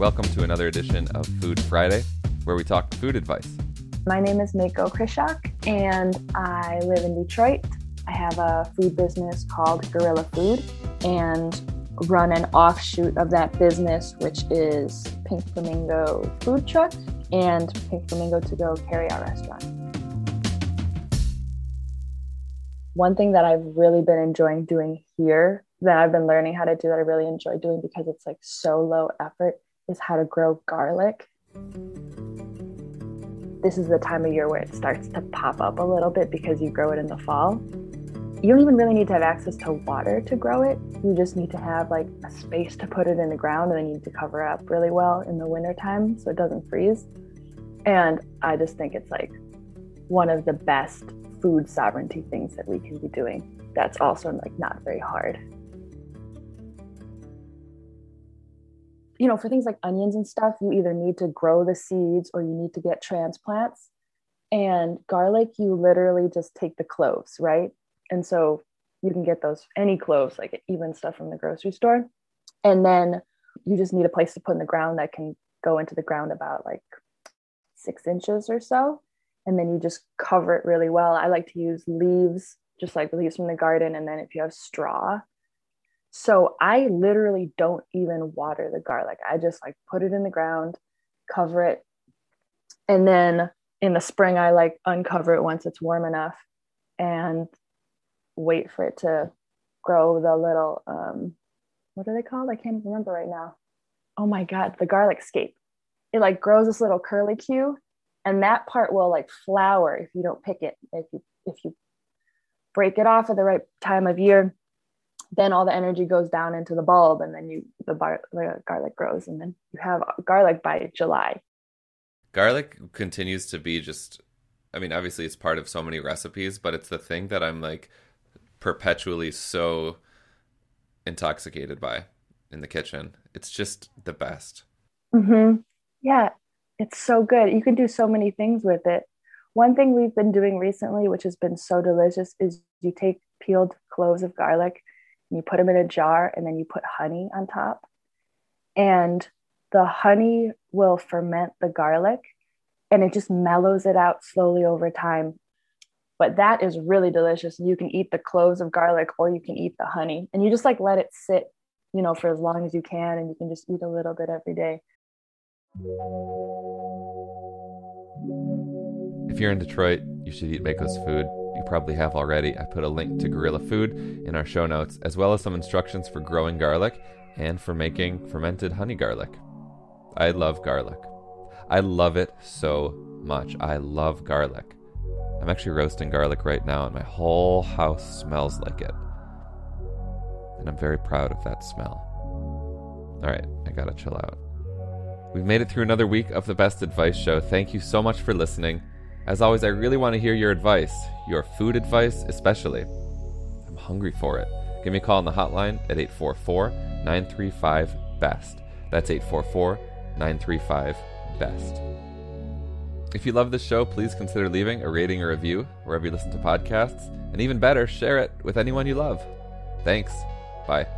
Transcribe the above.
Welcome to another edition of Food Friday, where we talk food advice. My name is Meiko Krishok, and I live in Detroit. I have a food business called Guerrilla Food and run an offshoot of that business, which is Pink Flamingo Food Truck and Pink Flamingo To Go Carry Out Restaurant. One thing that I've really been enjoying doing here that I've been learning how to do that I really enjoy doing because it's like so low effort is how to grow garlic. This is the time of year where it starts to pop up a little bit because you grow it in the fall. You don't even really need to have access to water to grow it. You just need to have like a space to put it in the ground and then you need to cover up really well in the wintertime so it doesn't freeze. And I just think it's like one of the best food sovereignty things that we can be doing. That's also like not very hard. You know, for things like onions and stuff, you either need to grow the seeds or you need to get transplants. And garlic, you literally just take the cloves, right? And so you can get those any cloves, like even stuff from the grocery store. And then you just need a place to put in the ground that can go into the ground about like six inches or so. And then you just cover it really well. I like to use leaves, just like leaves from the garden. And then if you have straw, so I literally don't even water the garlic. I just like put it in the ground, cover it. And then in the spring, I like uncover it once it's warm enough and wait for it to grow the little, um, what are they called? I can't remember right now. Oh my God, the garlic scape. It like grows this little curly cue and that part will like flower if you don't pick it. If you, if you break it off at the right time of year, then all the energy goes down into the bulb and then you the, bar, the garlic grows and then you have garlic by july. Garlic continues to be just i mean obviously it's part of so many recipes but it's the thing that i'm like perpetually so intoxicated by in the kitchen. It's just the best. Mm-hmm. yeah it's so good. You can do so many things with it. One thing we've been doing recently which has been so delicious is you take peeled cloves of garlic you put them in a jar and then you put honey on top. And the honey will ferment the garlic and it just mellows it out slowly over time. But that is really delicious. You can eat the cloves of garlic or you can eat the honey. And you just like let it sit you know for as long as you can and you can just eat a little bit every day. If you're in detroit you should eat Meiko's food you probably have already. I put a link to Guerrilla Food in our show notes, as well as some instructions for growing garlic and for making fermented honey garlic. I love garlic. I love it so much. I love garlic. I'm actually roasting garlic right now, and my whole house smells like it. And I'm very proud of that smell. All right, I gotta chill out. We've made it through another week of the Best Advice Show. Thank you so much for listening. As always, I really want to hear your advice, your food advice especially. I'm hungry for it. Give me a call on the hotline at 844 935 BEST. That's 844 935 BEST. If you love this show, please consider leaving a rating or review wherever you listen to podcasts. And even better, share it with anyone you love. Thanks. Bye.